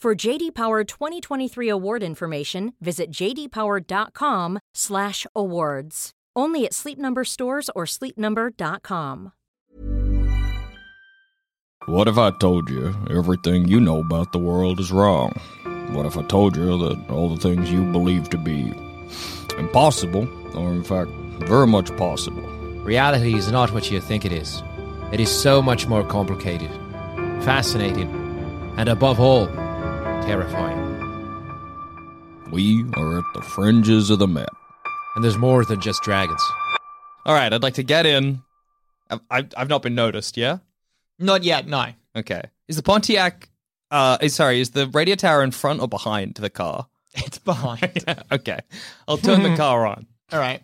For JD Power 2023 award information, visit jdpower.com/awards. Only at Sleep Number stores or sleepnumber.com. What if I told you everything you know about the world is wrong? What if I told you that all the things you believe to be impossible are in fact very much possible? Reality is not what you think it is. It is so much more complicated, fascinating, and above all, terrifying. We are at the fringes of the map. And there's more than just dragons. All right, I'd like to get in. I've, I've, I've not been noticed, yeah? Not yet, no. Okay. Is the Pontiac, uh, sorry, is the radio tower in front or behind the car? It's behind. okay. I'll turn the car on. All right.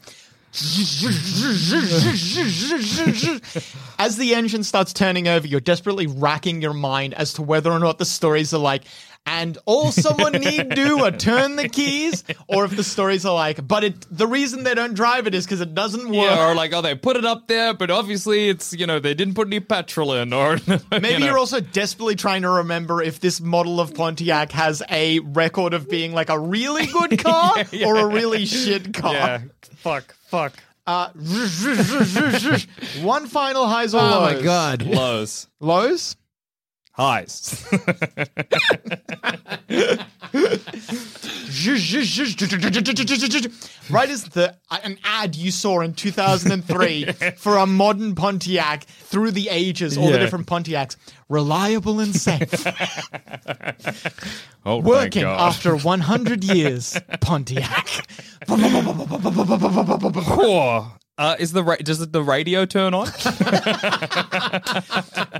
As the engine starts turning over, you're desperately racking your mind as to whether or not the stories are like, and all someone need do are turn the keys, or if the stories are like, but it the reason they don't drive it is because it doesn't work. Yeah, or like, oh, they put it up there, but obviously it's, you know, they didn't put any petrol in, or. Maybe you know. you're also desperately trying to remember if this model of Pontiac has a record of being like a really good car Yeah, or a really shit car. Yeah. Fuck, fuck. Uh, one final highs or Oh lows. my god. Lows. Lows? Highs. Right as the uh, an ad you saw in 2003 for a modern Pontiac through the ages, all the Yeah. different Pontiacs, reliable and safe, oh, working thank God. after 100 years. Pontiac. Whoa. Uh, is the ra- does the radio turn on?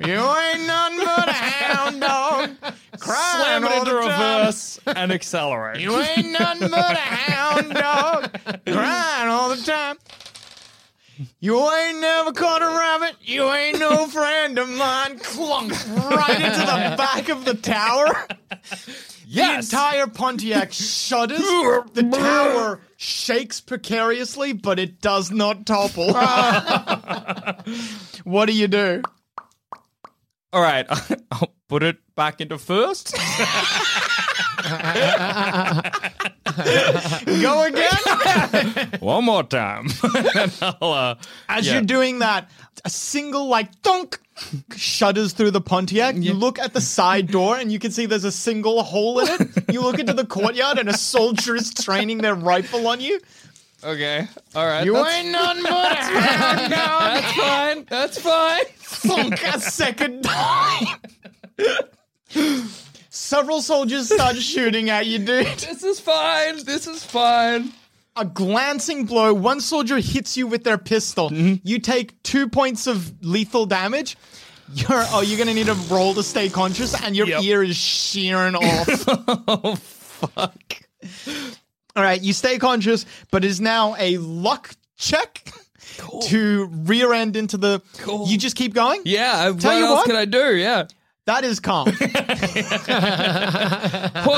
You ain't nothing but a hound dog. Crying Slam it all into the time. reverse and accelerate. You ain't nothing but a hound dog. Crying all the time. You ain't never caught a rabbit. You ain't no friend of mine. Clunk right into the back of the tower. Yes. The entire Pontiac shudders. The tower shakes precariously, but it does not topple. Ah. what do you do? All right, I'll put it back into first. Go again? One more time. and I'll, uh, As yeah. you're doing that, a single like thunk shudders through the Pontiac. You look at the side door and you can see there's a single hole in it. You look into the courtyard and a soldier is training their rifle on you. Okay. All right. You that's, ain't none but a that's fine. That's fine. Thunk a second time. Several soldiers start shooting at you, dude. This is fine. This is fine. A glancing blow, one soldier hits you with their pistol. Mm-hmm. You take two points of lethal damage. You're oh, you're gonna need a roll to stay conscious, and your Yep. ear is shearing off. Oh fuck. All right, you stay conscious, but it is now a luck check to rear end into the. Cool. You just keep going. Yeah. Tell what you else what. can I do? Yeah. That is calm.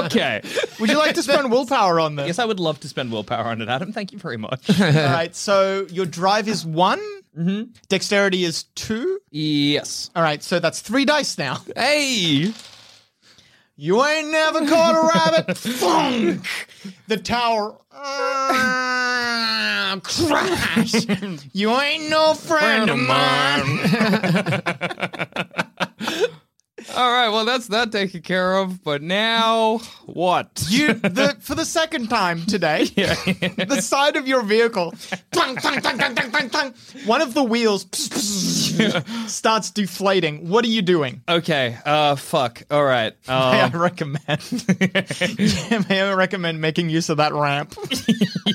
Okay. Would you like to spend willpower on this? yes, I would love to spend willpower on it, Adam. Thank you very much. All right, so your drive is one. Mm-hmm. Dexterity is two. yes. All right, so that's three dice now. Hey. You ain't never caught a rabbit. Thunk! The tower. ah, crash. You ain't no friend of mine. All right, well that's that taken care of. But now what? You the for the second time today, the side of your vehicle, one of the wheels starts deflating. What are you doing? Okay. Uh, fuck. All right. May I Um, recommend? Yeah, may I recommend making use of that ramp?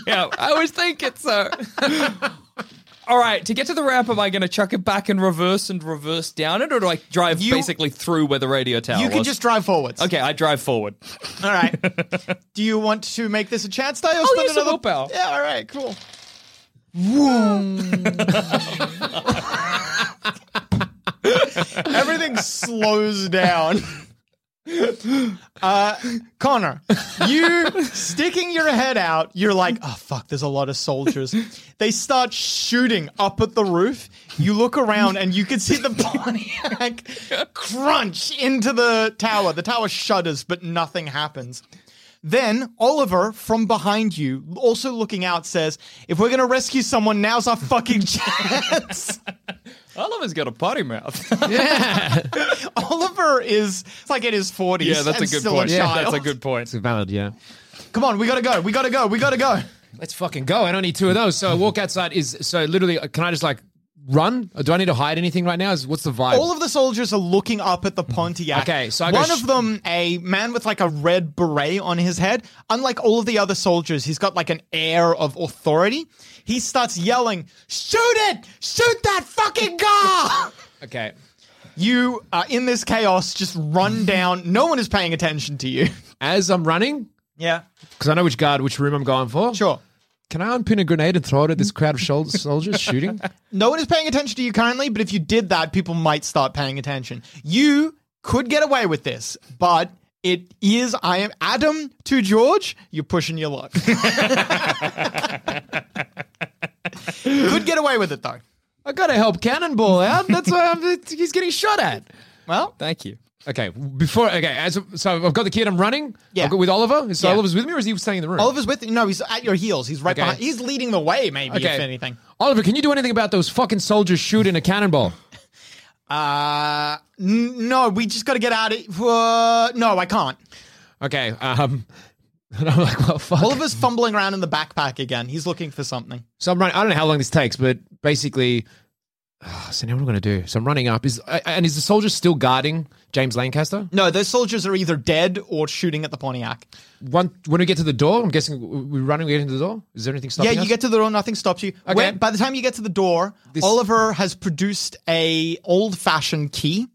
yeah, I was thinking so. All right, to get to the ramp, am I going to chuck it back in reverse and reverse down it, or do I drive You- basically through where the radio tower You can was? just drive forwards. Okay, I drive forward. All right. Do you want to make this a chance or I'll oh, spend use some another willpower. Yeah. All right. Cool. Everything slows down. Uh, Connor, you sticking your head out, you're like, oh fuck, there's a lot of soldiers. They start shooting up at the roof. You look around and you can see the Pontiac crunch into the tower. The tower shudders, but nothing happens. Then Oliver from behind you, also looking out, says, If we're gonna rescue someone, now's our fucking chance. Oliver's got a potty mouth. Oliver is it's like in his 40s. yeah, that's a good point. A Yeah, that's a good point. It's valid, yeah. Come on, we gotta go. We gotta go. We gotta go. Let's fucking go. I don't need two of those. So I walk outside. Is so literally. uh, Can I just like run? Or do I need to hide anything right now? Is what's the vibe? All of the soldiers are looking up at the Pontiac. Okay, so I go one sh- of them, a man with like a red beret on his head. Unlike all of the other soldiers, he's got like an air of authority. He starts yelling, "Shoot it! Shoot that fucking car!" okay. You are in this chaos. Just run down. No one is paying attention to you. As I'm running, Yeah, because I know which guard, which room I'm going for. sure. Can I unpin a grenade and throw it at this crowd of shol- soldiers shooting? No one is paying attention to you currently, but if you did that, people might start paying attention. You could get away with this, but it is I am Adam to George. You're pushing your luck. could get away with it though. I gotta help Cannonball out. That's why I'm, he's getting shot at. Well, Thank you. Okay, before okay, as so I've got the kid. I'm running. Yeah. I've got with Oliver. So Yeah. Oliver's with me, or is he staying in the room? Oliver's with you. No, he's at your heels. He's right Okay. behind. He's leading the way, maybe if anything. Oliver, can you do anything about those fucking soldiers shooting a cannonball? Uh, n- no, we just got to get out of. Uh, no, I can't. Okay. Um, and I'm like, well, fuck. Oliver's fumbling around in the backpack again. He's looking for something. So I'm running. I don't know how long this takes, but basically, ah, so now what am I going to do? So I'm running up. Is and is the soldier still guarding James Lancaster? No, those soldiers are either dead or shooting at the Pontiac. One when we get to the door, I'm guessing we're running. We get into the door. Is there anything stopping yeah, you us? get to the door, nothing stops you. Okay. When- by the time you get to the door, This- Oliver has produced a old fashioned key.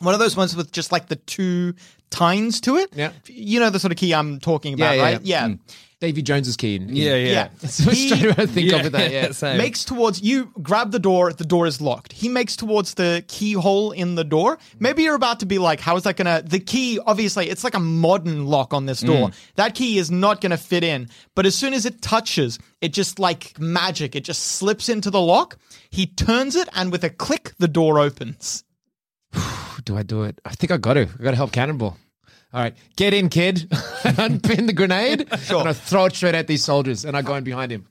One of those ones with just like the two tines to it. Yeah. You know the sort of key I'm talking about, Yeah, yeah, right? yeah. Yeah. Mm. Davy Jones's key. in- Yeah, yeah. Yeah. So He straight away I think yeah, of it that. Yeah. same. makes towards you grab the door the door is locked he makes towards the keyhole in the door maybe you're about to be like how is that gonna the key obviously it's like a modern lock on this door mm. that key is not gonna fit in but as soon as it touches it just like magic it just slips into the lock he turns it and with a click the door opens Do I do it? I think I got to. I got to help Cannonball. All right, get in, kid. Unpin the grenade, Sure. and I throw it straight at these soldiers, and I go in behind him.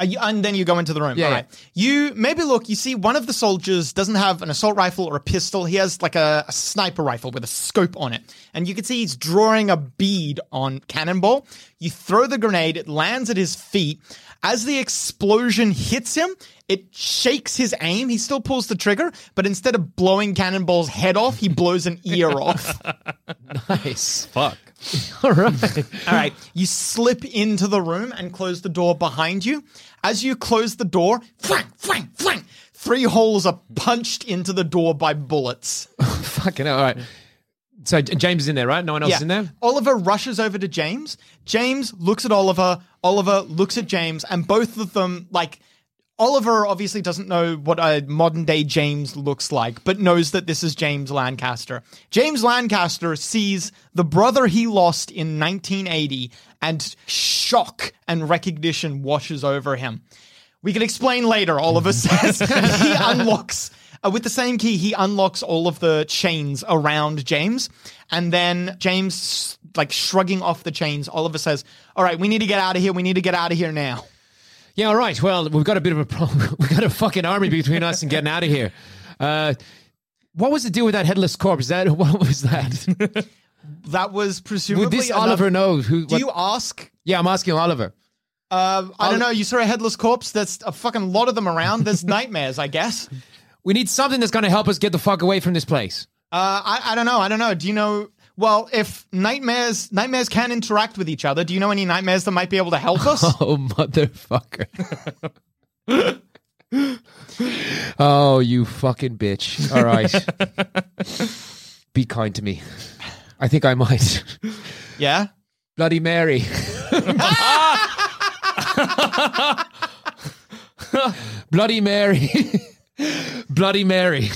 You- and then you go into the room. Yeah, All yeah. You maybe look, you see one of the soldiers doesn't have an assault rifle or a pistol. He has like a, a sniper rifle with a scope on it. And you can see he's drawing a bead on cannonball. You throw the grenade, it lands at his feet. As the explosion hits him, it shakes his aim. He still pulls the trigger, but instead of blowing Cannonball's head off, he blows an ear off. Nice. Fuck. All right. All right. You slip into the room and close the door behind you. As you close the door, flang, flang, flang, three holes are punched into the door by bullets. Fucking hell. All right. So J- James is in there, right? No one else is in there. Oliver rushes over to James. James looks at Oliver. Oliver looks at James, and both of them, like, Oliver obviously doesn't know what a modern day James looks like, but knows that this is James Lancaster. James Lancaster sees the brother he lost in 1980, and shock and recognition washes over him. We can explain later, Oliver says. he unlocks, uh, with the same key, he unlocks all of the chains around James. And then James, like shrugging off the chains, Oliver says, All right, we need to get out of here. We need to get out of here now. Yeah. All right. Well, we've got a bit of a problem. We've got a fucking army between us and getting out of here. Uh, What was the deal with that headless corpse? That what was that? That was presumably. Would this another- Oliver know who? Do what- you ask? yeah, I'm asking Oliver. Uh, I don't know. You saw a headless corpse. There's a fucking lot of them around. There's nightmares, I guess. We need something that's going to help us get the fuck away from this place. Uh, I, I don't know. I don't know. Do you know? Well, if nightmares nightmares can interact with each other, do you know any nightmares that might be able to help us? Oh, motherfucker. oh, you fucking bitch. All right. Be kind to me. I think I might. yeah. Bloody Mary. Bloody Mary. Bloody Mary.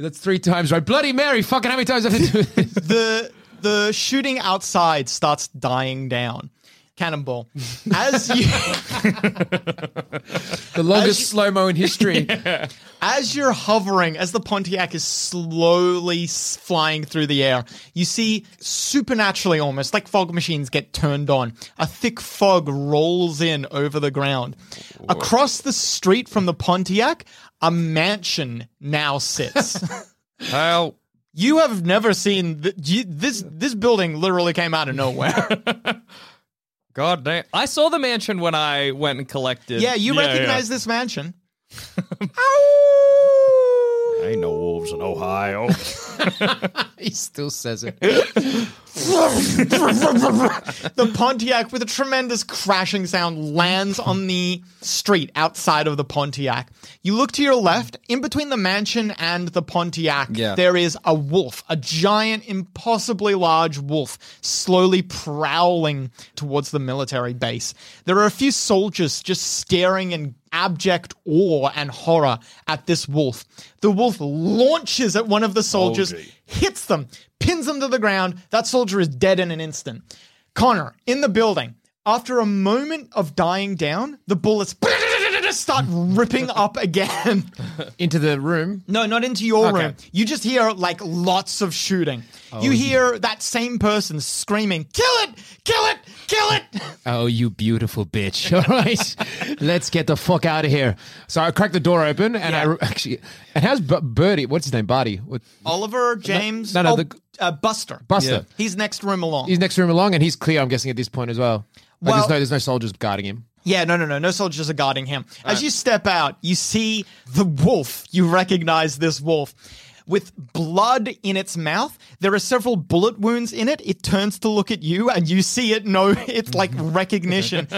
That's three times right. Bloody Mary. Fucking how many times have I do this? The the shooting outside starts dying down. Cannonball. As you The longest slow mo in history. as you're hovering, as the Pontiac is slowly flying through the air, you see supernaturally almost like fog machines get turned on. A thick fog rolls in over the ground. Across the street from the Pontiac, a mansion now sits. How? you have never seen th- you, this. This building literally came out of nowhere. God damn. I saw the mansion when I went and collected. yeah, you Yeah, recognize this mansion. Ain't no wolves in Ohio. he still says it. the Pontiac, with a tremendous crashing sound, lands on the street outside of the Pontiac. You look to your left, in between the mansion and the Pontiac, Yeah. there is a wolf, a giant, impossibly large wolf, slowly prowling towards the military base. There are a few soldiers just staring in abject awe and horror at this wolf. The wolf launches at one of the soldiers, hits them, pins them to the ground. That soldier is dead in an instant. Connor, in the building, after a moment of dying down, the bullets start ripping up again. Into the room. No, not into your Okay. room. You just hear like lots of shooting. you hear that same person screaming, "Kill it! Kill it! Kill it!" Oh, you beautiful bitch. All right. Let's get the fuck out of here. So I cracked the door open and Yeah. I actually. And how's B- Birdie? What's his name? Buddy. What, Oliver James, no, no, oh, the- uh, Buster. Buster. Yeah. He's next room along. He's next room along and he's clear, I'm guessing, at this point as well. Like, Well- there's, no, there's no soldiers guarding him. Yeah, no, no, no. No soldiers are guarding him. As you step out, you see the wolf. You recognize this wolf. With blood in its mouth, there are several bullet wounds in it. It turns to look at you, and you see it. No, it's like recognition.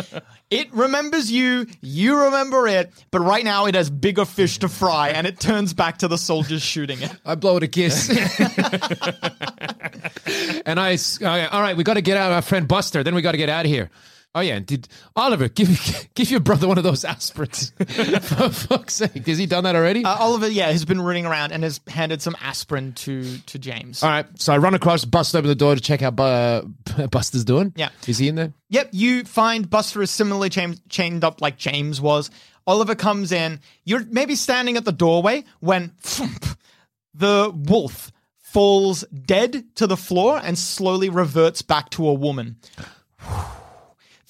It remembers you, you remember it, but right now it has bigger fish to fry, and it turns back to the soldiers shooting it. I blow it a kiss. and I, I- all right, we got to get out of our friend Buster. Then we got to get out of here. Oh yeah, did Oliver give give your brother one of those aspirins? For fuck's sake, has he done that already? Uh, Oliver, yeah, has been running around and has handed some aspirin to to James. all right, so I run across, bust open the door to check how Bu- Buster's doing. Yeah. is he in there? Yep, you find Buster is similarly chain- chained up like James was. Oliver comes in. You're maybe standing at the doorway when thump, the wolf falls dead to the floor and slowly reverts back to a woman.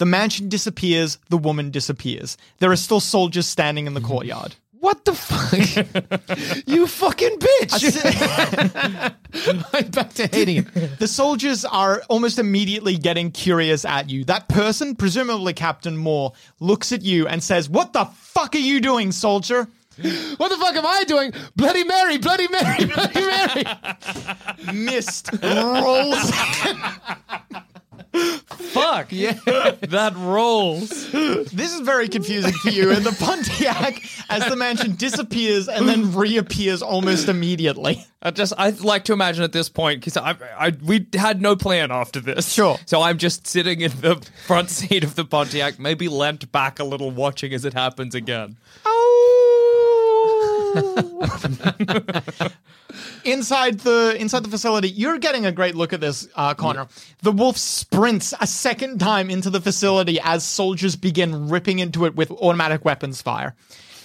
The mansion disappears, the woman disappears. There are still soldiers standing in the courtyard. What the fuck? you fucking bitch! I'm back to hating it. The soldiers are almost immediately getting curious at you. That person, presumably Captain Moore, looks at you and says, What the fuck are you doing, soldier? What the fuck am I doing? Bloody Mary, Bloody Mary, Bloody Mary. Mist rolls Fuck. Yeah. that rolls. This is very confusing for you. And the Pontiac, as the mansion disappears and then reappears almost immediately. I just I like to imagine at this point because I, I we had no plan after this. Sure. So I'm just sitting in the front seat of the Pontiac, maybe leant back a little, watching as it happens again. Oh. inside the inside the facility, you're getting a great look at this, uh, Connor. The wolf sprints a second time into the facility as soldiers begin ripping into it with automatic weapons fire.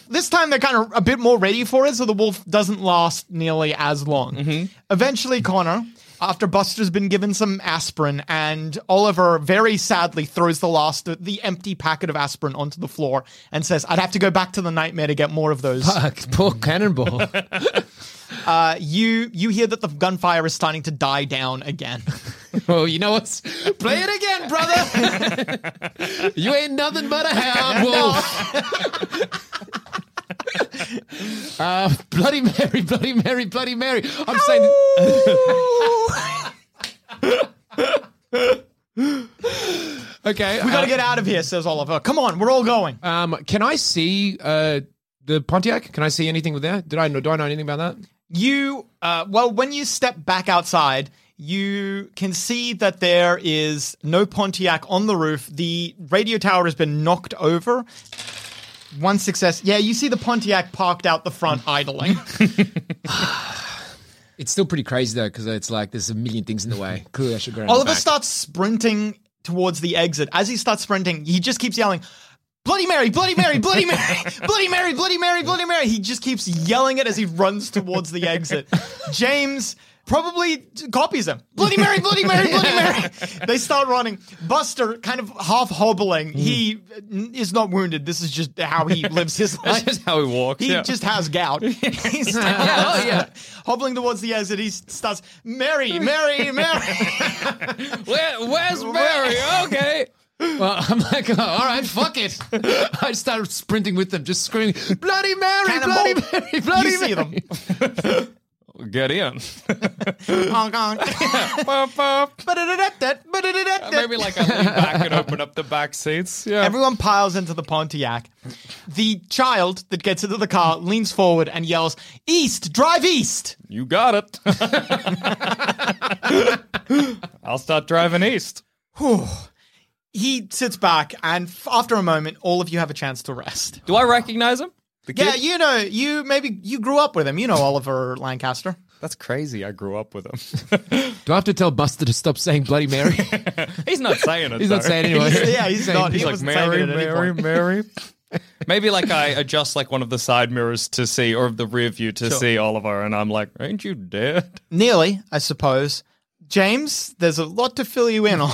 This time they're kind of a bit more ready for it, so the wolf doesn't last nearly as long. Eventually, Connor, after Buster's been given some aspirin, and Oliver very sadly throws the last, the empty packet of aspirin onto the floor and says, "I'd have to go back to the nightmare to get more of those." Fuck, poor cannonball. uh, you you hear that the gunfire is starting to die down again. Oh, you know what's? Play it again, brother. you ain't nothing but a hound wolf. uh, Bloody Mary, Bloody Mary, Bloody Mary. I'm saying. okay. We gotta uh, get out of here, says Oliver. Come on, we're all going. Um, can I see uh, the Pontiac? Can I see anything with that? Did I know? Do I know anything about that? You, uh, well, when you step back outside, you can see that there is no Pontiac on the roof. The radio tower has been knocked over. One success. Yeah, you see the Pontiac parked out the front, idling. It's still pretty crazy though, because it's like there's a million things in the way. Clearly, I should go. Oliver starts sprinting towards the exit. As he starts sprinting, he just keeps yelling, Bloody Mary, Bloody Mary, Bloody Mary, Bloody Mary, Bloody Mary, Bloody Mary. He just keeps yelling it as he runs towards the exit. James probably copies him. Bloody Mary, Bloody Mary, Bloody Mary. They start running. Buster, kind of half hobbling, he is not wounded. This is just how he lives his life. That's just how he walks. He yeah. just has gout. He's oh, yeah. hobbling towards the exit. He starts, Mary, Mary, Mary. Where, where's Mary? Okay. Well, I'm like, oh, all right, fuck it. I started sprinting with them, just screaming, "Bloody Mary, Cannonball. Bloody Mary, Bloody you see Mary!" them. Get in. Honk, honk. Ba-da-da-da-da, uh, Maybe like I lean back and open up the back seats. Yeah. Everyone piles into the Pontiac. The child that gets into the car leans forward and yells, East, drive east! you got it. I'll start driving east. He sits back, and f- after a moment, all of you have a chance to rest. Do I recognize him? The Yeah, you know, you maybe you grew up with him. You know Oliver Lancaster. That's crazy. I grew up with him. Do I have to tell Buster to stop saying "Bloody Mary"? He's not saying it. He's not though. saying anyway. yeah, he's not. He's like Mary, it at any Mary. Mary. Maybe like I adjust like one of the side mirrors to see, or the rear view to see Oliver, and I'm like, "Ain't you dead?" Nearly, I suppose. James, there's a lot to fill you in on.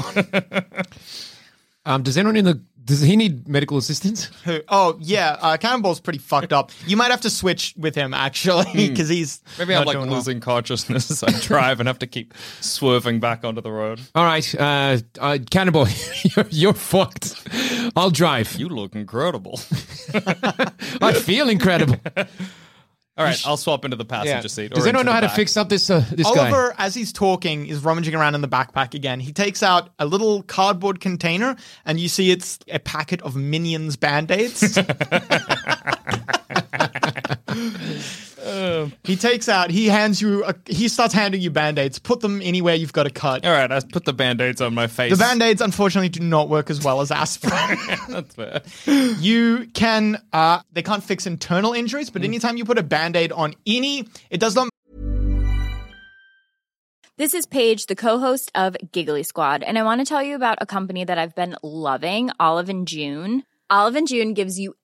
Um, does anyone in the does he need medical assistance? Who- oh, yeah, uh, Cannonball's pretty fucked up. You might have to switch with him, actually, because he's. Maybe I'm not like doing well. losing consciousness as I drive and have to keep swerving back onto the road. All right, uh, uh, Cannibal, you're, you're fucked. I'll drive. You look incredible. I feel incredible. All right, I'll swap into the passenger seat. Does anyone know the how to fix up this uh, this guy? Oliver, as he's talking, is rummaging around in the backpack again. He takes out a little cardboard container, and you see it's a packet of Minions band aids. he takes out, he hands you, a, he starts handing you band aids. Put them anywhere you've got a cut. All right, I put the band aids on my face. The band aids, unfortunately, do not work as well as aspirin. That's fair. you can, uh, they can't fix internal injuries, but anytime you put a band aid on any, it does not This is Paige, the co-host of Giggly Squad, and I want to tell you about a company that I've been loving, Olive and June. Olive and June gives you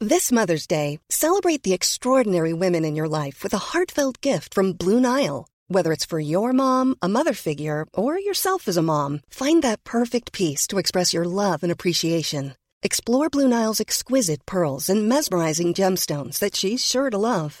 This Mother's Day, celebrate the extraordinary women in your life with a heartfelt gift from Blue Nile. Whether it's for your mom, a mother figure, or yourself as a mom, find that perfect piece to express your love and appreciation. Explore Blue Nile's exquisite pearls and mesmerizing gemstones that she's sure to love.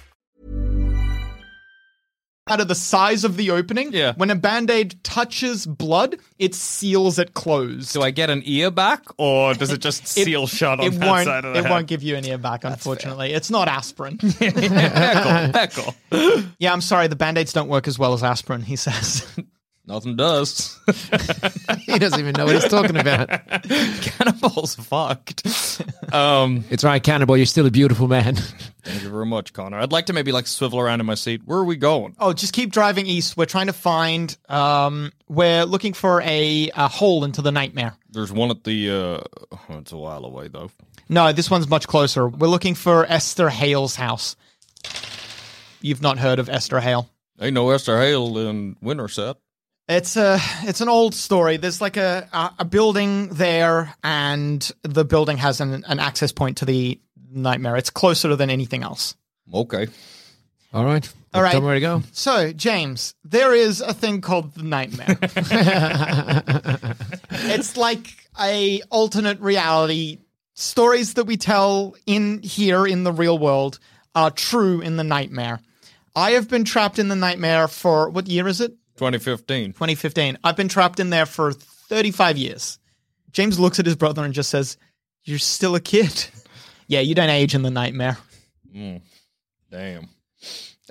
Out of the size of the opening. Yeah. When a band-aid touches blood, it seals it closed. Do I get an ear back, or does it just It- seal shut on it that won't, side of the It head? won't give you an ear back, unfortunately. It's not aspirin. Heckle, heckle. yeah, I'm sorry. The band-aids don't work as well as aspirin, he says. Nothing does. he doesn't even know what he's talking about. Cannibals fucked. Um, It's right, Cannibal. You're still a beautiful man. Thank you very much, Connor. I'd like to maybe like swivel around in my seat. Where are we going? oh, just keep driving east. We're trying to find. Um, we're looking for a, a hole into the nightmare. There's one at the. uh oh, It's a while away though. No, this one's much closer. We're looking for Esther Hale's house. You've not heard of Esther Hale? Ain't no Esther Hale in Winterset. It's a it's an old story. There's like a a, a building there, and the building has an, an access point to the nightmare. It's closer than anything else. Okay. All right. All right. Tell where to go. So, James, there is a thing called the nightmare. it's like a alternate reality. Stories that we tell in here in the real world are true in the nightmare. I have been trapped in the nightmare for what year is it? 2015. 2015. I've been trapped in there for 35 years. James looks at his brother and just says, You're still a kid. yeah, you don't age in the nightmare. Mm. Damn.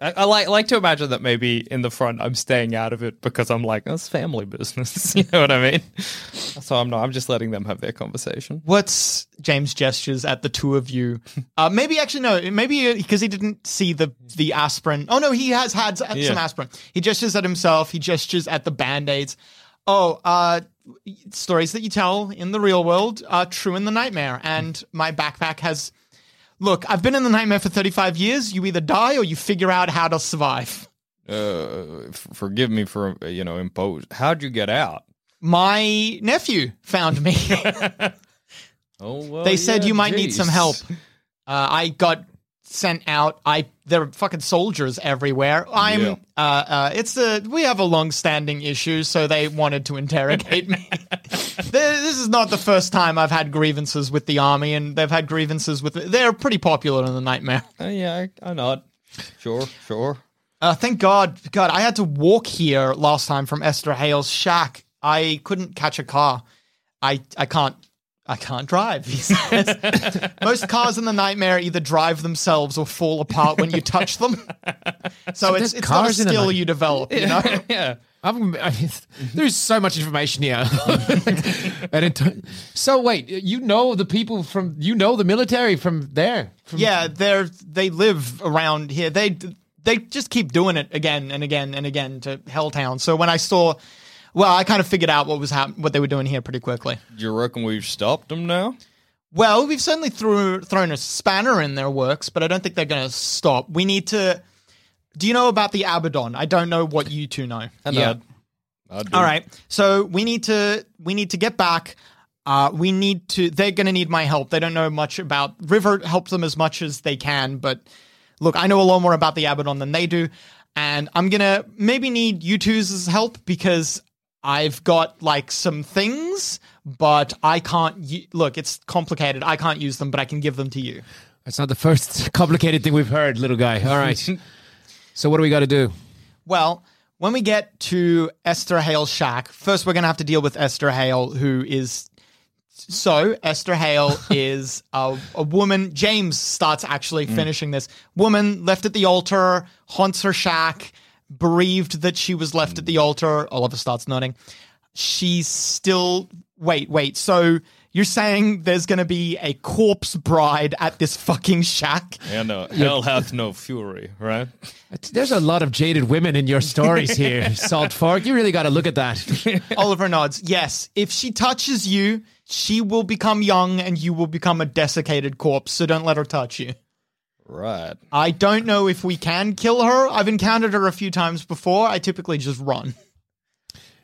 I, I like like to imagine that maybe in the front I'm staying out of it because I'm like that's family business. you know what I mean? So I'm not. I'm just letting them have their conversation. What's James gestures at the two of you? Uh, maybe actually no, maybe because he didn't see the the aspirin. Oh no, he has had some aspirin. He gestures at himself. He gestures at the band aids. Oh, uh, stories that you tell in the real world are true in the nightmare. And my backpack has. Look, I've been in the nightmare for 35 years. You either die or you figure out how to survive. Uh, f- forgive me for you know impose. How'd you get out? My nephew found me. Oh well. they said yeah, you might need some help. Uh, I got sent out. I there are fucking soldiers everywhere. I'm. Yeah. Uh, uh, it's a we have a long-standing issue, so they wanted to interrogate me. This is not the first time I've had grievances with the army, and they've had grievances with. They're pretty popular in the nightmare. Uh, yeah, I, I nod. Sure, sure. Uh, thank God, God, I had to walk here last time from Esther Hale's shack. I couldn't catch a car. I I can't I can't drive. He says. Most cars in the nightmare either drive themselves or fall apart when you touch them. So, it's there's it's not a skill you develop, you know. Yeah. I mean, there's so much information here. and it, so wait, you know the people from you know the military from there. From, Yeah, they're they live around here. They they just keep doing it again and again and again to Helltown. So when I saw, well, I kind of figured out what was hap- what they were doing here pretty quickly. Do you reckon we've stopped them now? Well, we've certainly threw, thrown a spanner in their works, but I don't think they're going to stop. We need to. Do you know about the Abaddon? I don't know what you two know. I Yeah. I do. All right, so we need to we need to get back. Uh, we need to. They're going to need my help. They don't know much about River. Helps them as much as they can, but look, I know a lot more about the Abaddon than they do, and I'm gonna maybe need you two's help because I've got like some things, but I can't. u- Look, it's complicated. I can't use them, but I can give them to you. That's not the first complicated thing we've heard, little guy. All right. so what do we got to do? Well, when we get to Esther Hale's shack, first we're going to have to deal with Esther Hale, who is. So, Esther Hale is a, a woman. James starts actually mm. finishing this. Woman left at the altar, haunts her shack, bereaved that she was left at the hmm. altar. Oliver starts nodding. She's still. Wait, wait. So, you're saying there's going to be a corpse bride at this fucking shack? Yeah, no. hell hath no fury, right? There's a lot of jaded women in your stories here, Salt Fork. You really got to look at that. Oliver nods. Yes, if she touches you, she will become young and you will become a desiccated corpse, so don't let her touch you. Right. I don't know if we can kill her. I've encountered her a few times before. I typically just run.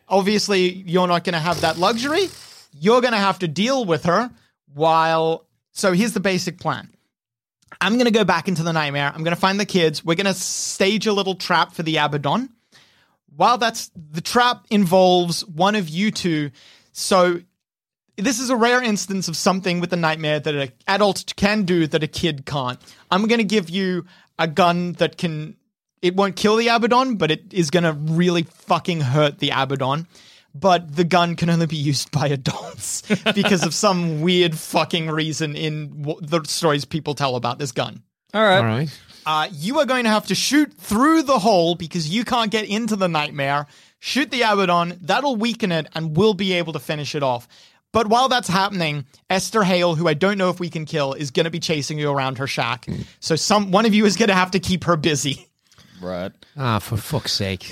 Obviously, you're not going to have that luxury. You're going to have to deal with her while. So here's the basic plan. I'm going to go back into the nightmare. I'm going to find the kids. We're going to stage a little trap for the Abaddon. While that's the trap involves one of you two. So this is a rare instance of something with the nightmare that an adult can do that a kid can't. I'm going to give you a gun that can. It won't kill the Abaddon, but it is going to really fucking hurt the Abaddon. But the gun can only be used by adults because of some weird fucking reason in w- the stories people tell about this gun. All right. All right. Uh, you are going to have to shoot through the hole because you can't get into the nightmare. Shoot the Abaddon, that'll weaken it, and we'll be able to finish it off. But while that's happening, Esther Hale, who I don't know if we can kill, is going to be chasing you around her shack. So some one of you is going to have to keep her busy. Right. Ah, for fuck's sake.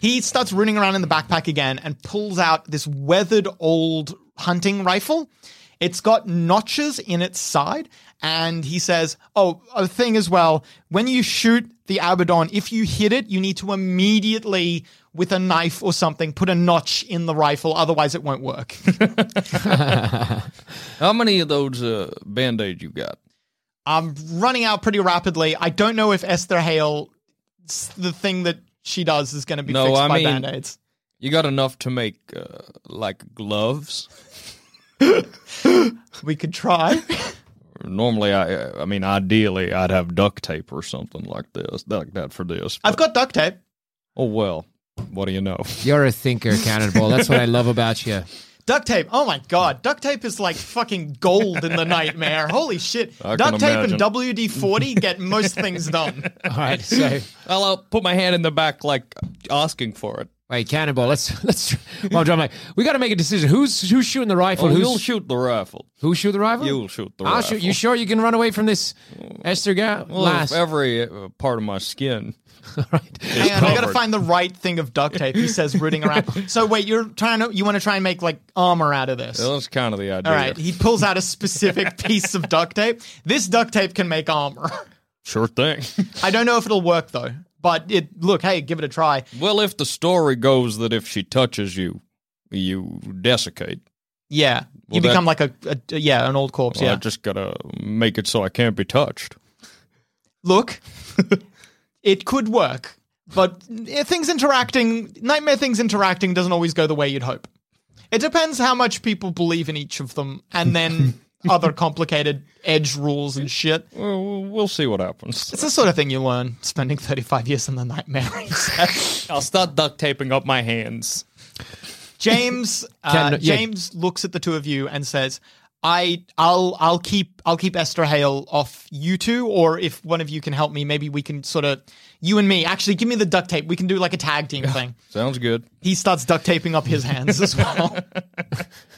He starts running around in the backpack again and pulls out this weathered old hunting rifle. It's got notches in its side, and he says, Oh, a thing as well. When you shoot the Abaddon, if you hit it, you need to immediately, with a knife or something, put a notch in the rifle, otherwise, it won't work. How many of those uh, band aids you got? I'm running out pretty rapidly. I don't know if Esther Hale, the thing that she does, is going to be No, fixed I by mean- band aids. You got enough to make uh, like gloves? We could try. Normally, I I mean, ideally, I'd have duct tape or something like this, like that for this. I've got duct tape. Oh well, what do you know? You're a thinker, Cannonball. That's what I love about you. Duct tape. Oh my god, duct tape is like fucking gold in the nightmare. Holy shit. I Duct can tape imagine. and WD 40 get most things done. All right. So, I'll put my hand in the back, like asking for it. Wait, Cannonball. Let's let's. Well, John, Mike, we got to make a decision. Who's who's shooting the rifle? Oh, who's you'll shoot the rifle. who shoot the rifle? You'll shoot the I'll rifle. shoot. You sure you can run away from this Esther guy? Well, Last. every uh, part of my skin. right. Hang on, I gotta find the right thing of duct tape. He says rooting around. So wait, you're trying to you want to try and make like armor out of this. Yeah, that's kind of the idea. All right, he pulls out a specific piece of duct tape. This duct tape can make armor. Sure thing. I don't know if it'll work though. But it look, hey, give it a try. well, if the story goes that if she touches you, you desiccate. Yeah. Well, you that- become like a, a yeah, an old corpse, Well, yeah. I just gotta make it so I can't be touched. look, it could work, but things interacting, nightmare things interacting doesn't always go the way you'd hope. It depends how much people believe in each of them, and then other complicated edge rules and shit. Well, we'll see what happens. It's the sort of thing you learn spending 35 years in the nightmare. I'll start duct taping up my hands. James, uh, Can- yeah. James looks at the two of you and says, "I, I'll, I'll keep, I'll keep Esther Hale off you two, or if one of you can help me, maybe we can sort of, you and me. Actually, give me the duct tape. We can do like a tag team thing." Sounds good. He starts duct taping up his hands as well.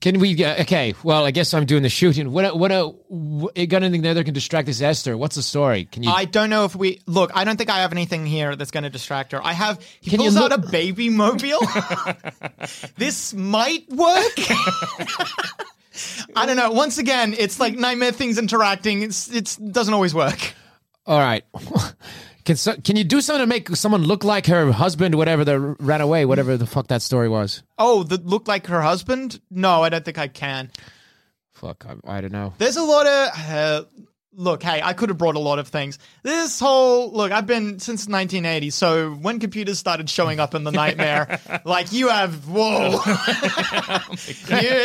Can we? Uh, okay. Well, I guess I'm doing the shooting. What? What? Uh, what got anything there that can distract this Esther? What's the story? Can you? I don't know if we look. I don't think I have anything here that's going to distract her. I have. He Can pulls out a baby mobile. this might work. I don't know. Once again, it's like nightmare things interacting. It's it's doesn't always work. All right. Can so, can you do something to make someone look like her husband, whatever that ran away, whatever the fuck that story was? Oh, that looked like her husband? No, I don't think I can. Fuck, I, I don't know. There's a lot of. Uh, look, hey, I could have brought a lot of things. This whole. Look, I've been since 1980, so when computers started showing up in the nightmare, like you have. Whoa. yeah,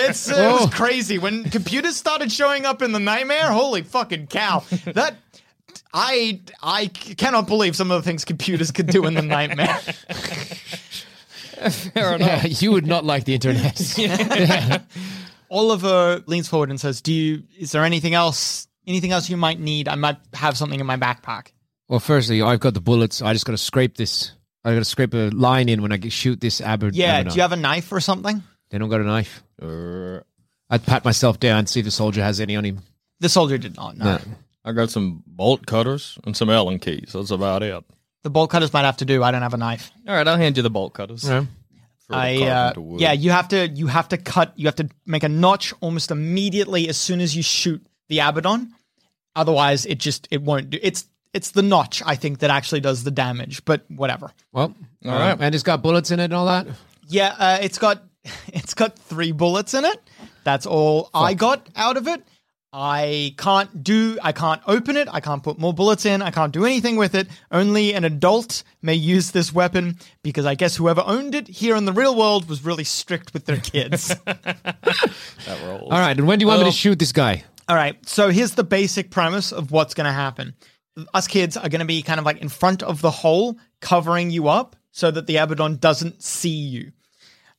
it's, it was crazy. When computers started showing up in the nightmare, holy fucking cow. That. I I cannot believe some of the things computers could do in the nightmare. Yeah, you would not like the internet. Oliver leans forward and says, "Do you? Is there anything else? Anything else you might need? I might have something in my backpack." well, firstly, I've got the bullets. I just got to scrape this. I got to scrape a line in when I shoot this Abbott. Yeah. Do you have a knife or something? They don't got a knife. Uh, I'd pat myself down see if the soldier has any on him. The soldier did not. No. No. I got some bolt cutters and some Allen keys. That's about it. The bolt cutters might have to do. I don't have a knife. All right, I'll hand you the bolt cutters. Yeah. I uh, yeah. You have to. You have to cut. You have to make a notch almost immediately as soon as you shoot the Abaddon. Otherwise, it just it won't do. It's it's the notch I think that actually does the damage. But whatever. Well, all right. And it's got bullets in it and all that. Yeah, uh, it's got it's got three bullets in it. That's all I got out of it. I can't do, I can't open it, I can't put more bullets in, I can't do anything with it. Only an adult may use this weapon because I guess whoever owned it here in the real world was really strict with their kids. That rolls. All right, and when do you want me to shoot this guy? All right, so here's the basic premise of what's going to happen. Us kids are going to be kind of like in front of the hole, covering you up so that the Abaddon doesn't see you.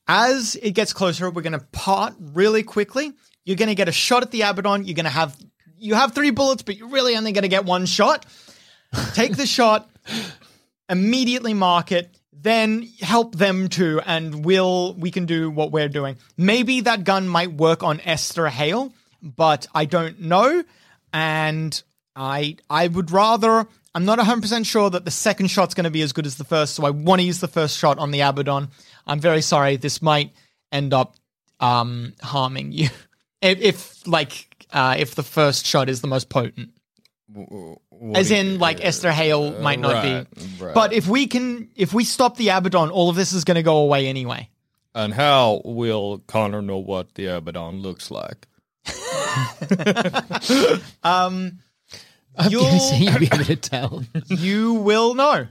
As it gets closer, we're going to part really quickly. You're going to get a shot at the Abaddon. You're going to have you have three bullets, but you're really only going to get one shot. Take the shot, immediately mark it, then help them too, and we'll we can do what we're doing. Maybe that gun might work on Esther Hale, but I don't know. And I I would rather I'm not 100% sure that the second shot's going to be as good as the first, so I want to use the first shot on the Abaddon. I'm very sorry. This might end up um, harming you if, if like uh, if the first shot is the most potent. What As do you- in, like Esther Hale might not right, be. right. But if we can, if we stop the Abaddon, all of this is going to go away anyway. And how will Connor know what the Abaddon looks like? Um, I'm You'll- guessing you'll be able to tell. you will know.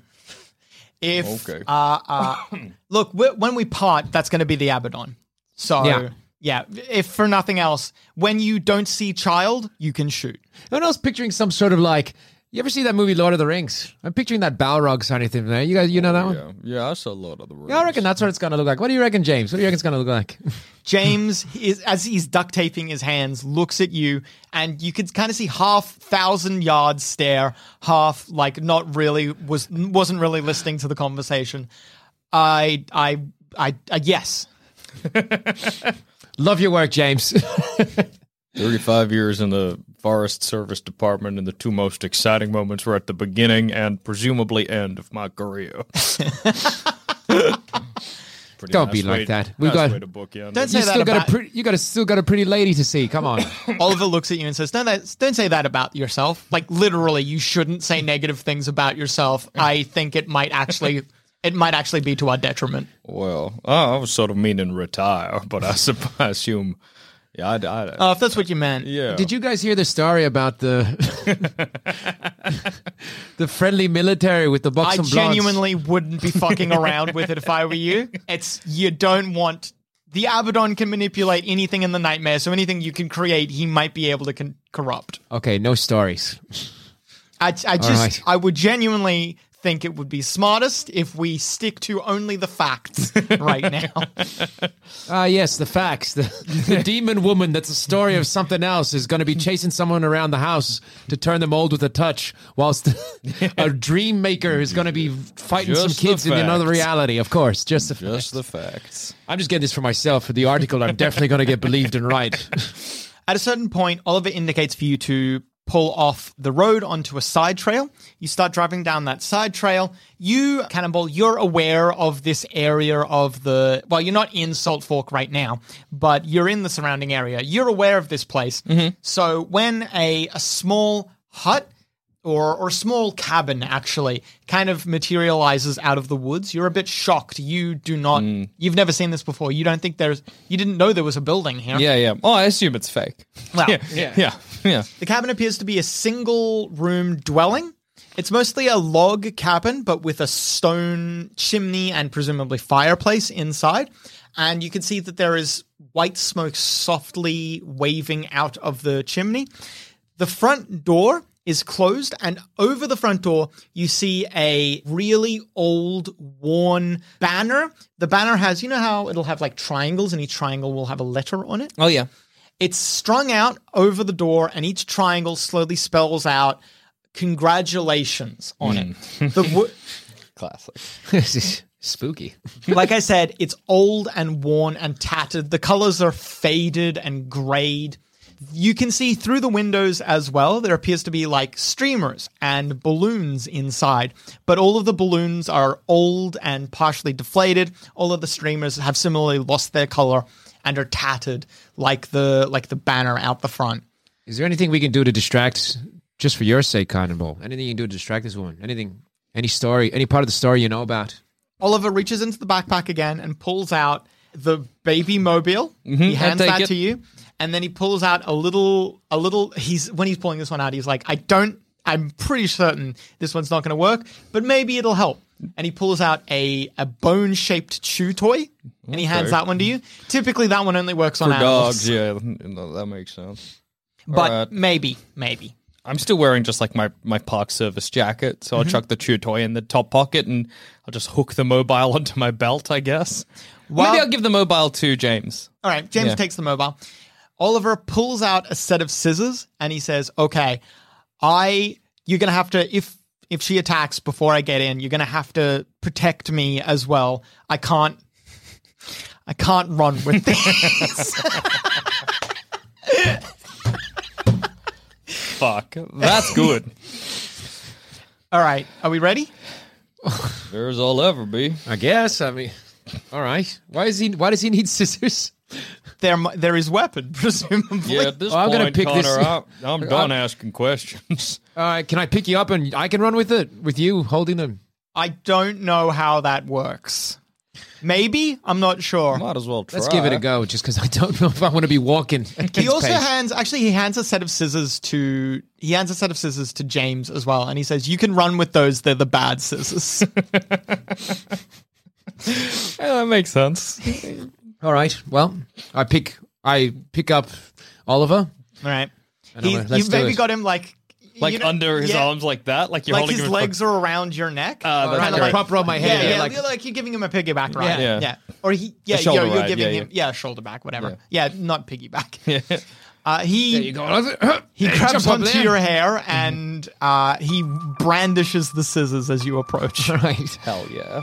If Okay. uh, uh, look when we part, that's going to be the Abaddon. So Yeah. Yeah. if for nothing else, when you don't see child, you can shoot. And I was picturing some sort of like. You ever see that movie Lord of the Rings? I'm picturing that Balrog kind of thing there. You guys, you know that one? Yeah, yeah, I saw Lord of the. Rings. Yeah, I reckon that's what it's gonna look like. What do you reckon, James? What do you reckon it's gonna look like? James is as he's duct taping his hands, looks at you, and you could kind of see half thousand yards stare, half like not really was wasn't really listening to the conversation. I I I, I yes. Love your work, James. Thirty-five years in the Forest Service Department, and the two most exciting moments were at the beginning and presumably end of my career. Pretty Don't nice be like way- that. We've nice got- way to bookend Don't say you that still got about a pretty. You got a still got a pretty lady to see. Come on. Oliver looks at you and says, "Don't that, don't say that about yourself. Like literally, you shouldn't say negative things about yourself. I think it might actually, it might actually be to our detriment." Well, oh, I was sort of meaning retire, but I, sup- I assume, yeah, I, I, Uh, if that's what you meant, yeah. Did you guys hear the story about the the friendly military with the box? I buxom blondes? genuinely wouldn't be fucking around with it if I were you. It's you don't want the Abaddon can manipulate anything in the nightmare, so anything you can create, he might be able to con- corrupt. Okay, no stories. I, I just, right. I would genuinely think it would be smartest if we stick to only the facts right now. Ah, yes, the facts. The, the demon woman that's a story of something else is going to be chasing someone around the house to turn them old with a touch, whilst a dream maker is going to be fighting Just some kids in another reality. Of course, just the just facts. the facts. I'm just getting this for myself. For the article, I'm definitely going to get believed and right. At a certain point, Oliver indicates for you to pull off the road onto a side trail. You start driving down that side trail. You, Cannonball, you're aware of this area of the. Well, you're not in Salt Fork right now, but you're in the surrounding area. You're aware of this place. Mm-hmm. So when a, a small hut or or small cabin actually kind of materializes out of the woods, you're a bit shocked. You do not. Mm. You've never seen this before. You don't think there's. You didn't know there was a building here. Yeah, yeah. Oh, I assume it's fake. Well, yeah, yeah, yeah. The cabin appears to be a single room dwelling. It's mostly a log cabin, but with a stone chimney and presumably fireplace inside. And you can see that there is white smoke softly waving out of the chimney. The front door is closed, and over the front door, you see a really old, worn banner. The banner has, you know how it'll have like triangles, and each triangle will have a letter on it? Oh, yeah. It's strung out over the door, and each triangle slowly spells out congratulations on it. Hmm. The wo- Classic. this is spooky. like I said, it's old and worn and tattered. The colors are faded and grayed. You can see through the windows as well. There appears to be like streamers and balloons inside, but all of the balloons are old and partially deflated. All of the streamers have similarly lost their color and are tattered, like the like the banner out the front. Is there anything we can do to distract, just for your sake, Cannonball? Anything you can do to distract this woman? Anything? Any story? Any part of the story you know about? Oliver reaches into the backpack again and pulls out the baby mobile. Mm-hmm. He I'll hands that to you, and then he pulls out a little, a little. He's when he's pulling this one out, he's like, "I don't. I'm pretty certain this one's not going to work, but maybe it'll help." And he pulls out a a bone shaped chew toy, and he hands that one to you. Typically, that one only works on For animals, dogs, yeah, no, that makes sense. but Alright. maybe, maybe. I'm still wearing just like my, my park service jacket, so I'll mm-hmm. chuck the chew toy in the top pocket and I'll just hook the mobile onto my belt, I guess. Well- Maybe I'll give the mobile to James. All right, James Yeah. takes the mobile. Oliver pulls out a set of scissors and he says, "Okay, I you're going to have to if if she attacks before I get in, you're going to have to protect me as well. I can't I can't run with this." Fuck. That's good. All right, are we ready? There's I'll ever be. I guess. I mean, all right. Why is he? Why does he need scissors? There there is weapon presumably. Yeah, at this Oh, I'm point, gonna pick Connor, this- I, I'm done asking questions. All right. Can I pick you up and I can run with it with you holding them? I don't know how that works. Maybe, I'm not sure. Might as well try. Let's give it a go, just because I don't know if I want to be walking. At He also pace. hands actually he hands a set of scissors to he hands a set of scissors to James as well, and he says, "You can run with those. They're the bad scissors." Yeah, that makes sense. All right. Well, I pick. I pick up Oliver. All right. He, I'm like, "Let's you've maybe it." got him like Like you know- under his yeah, arms like that? Like you're like holding his him legs are around your neck. Ah, that's Kinda great. prop roll my head. Yeah, Yeah, yeah, like- like, like you're giving him a piggyback ride. Yeah. Yeah, or he, yeah, you're, you're ride, giving yeah, him, yeah. shoulder back, whatever. Yeah, not piggyback. Uh, he There you go. he grabs onto there. your hair and uh, he brandishes the scissors as you approach. Right. Hell yeah.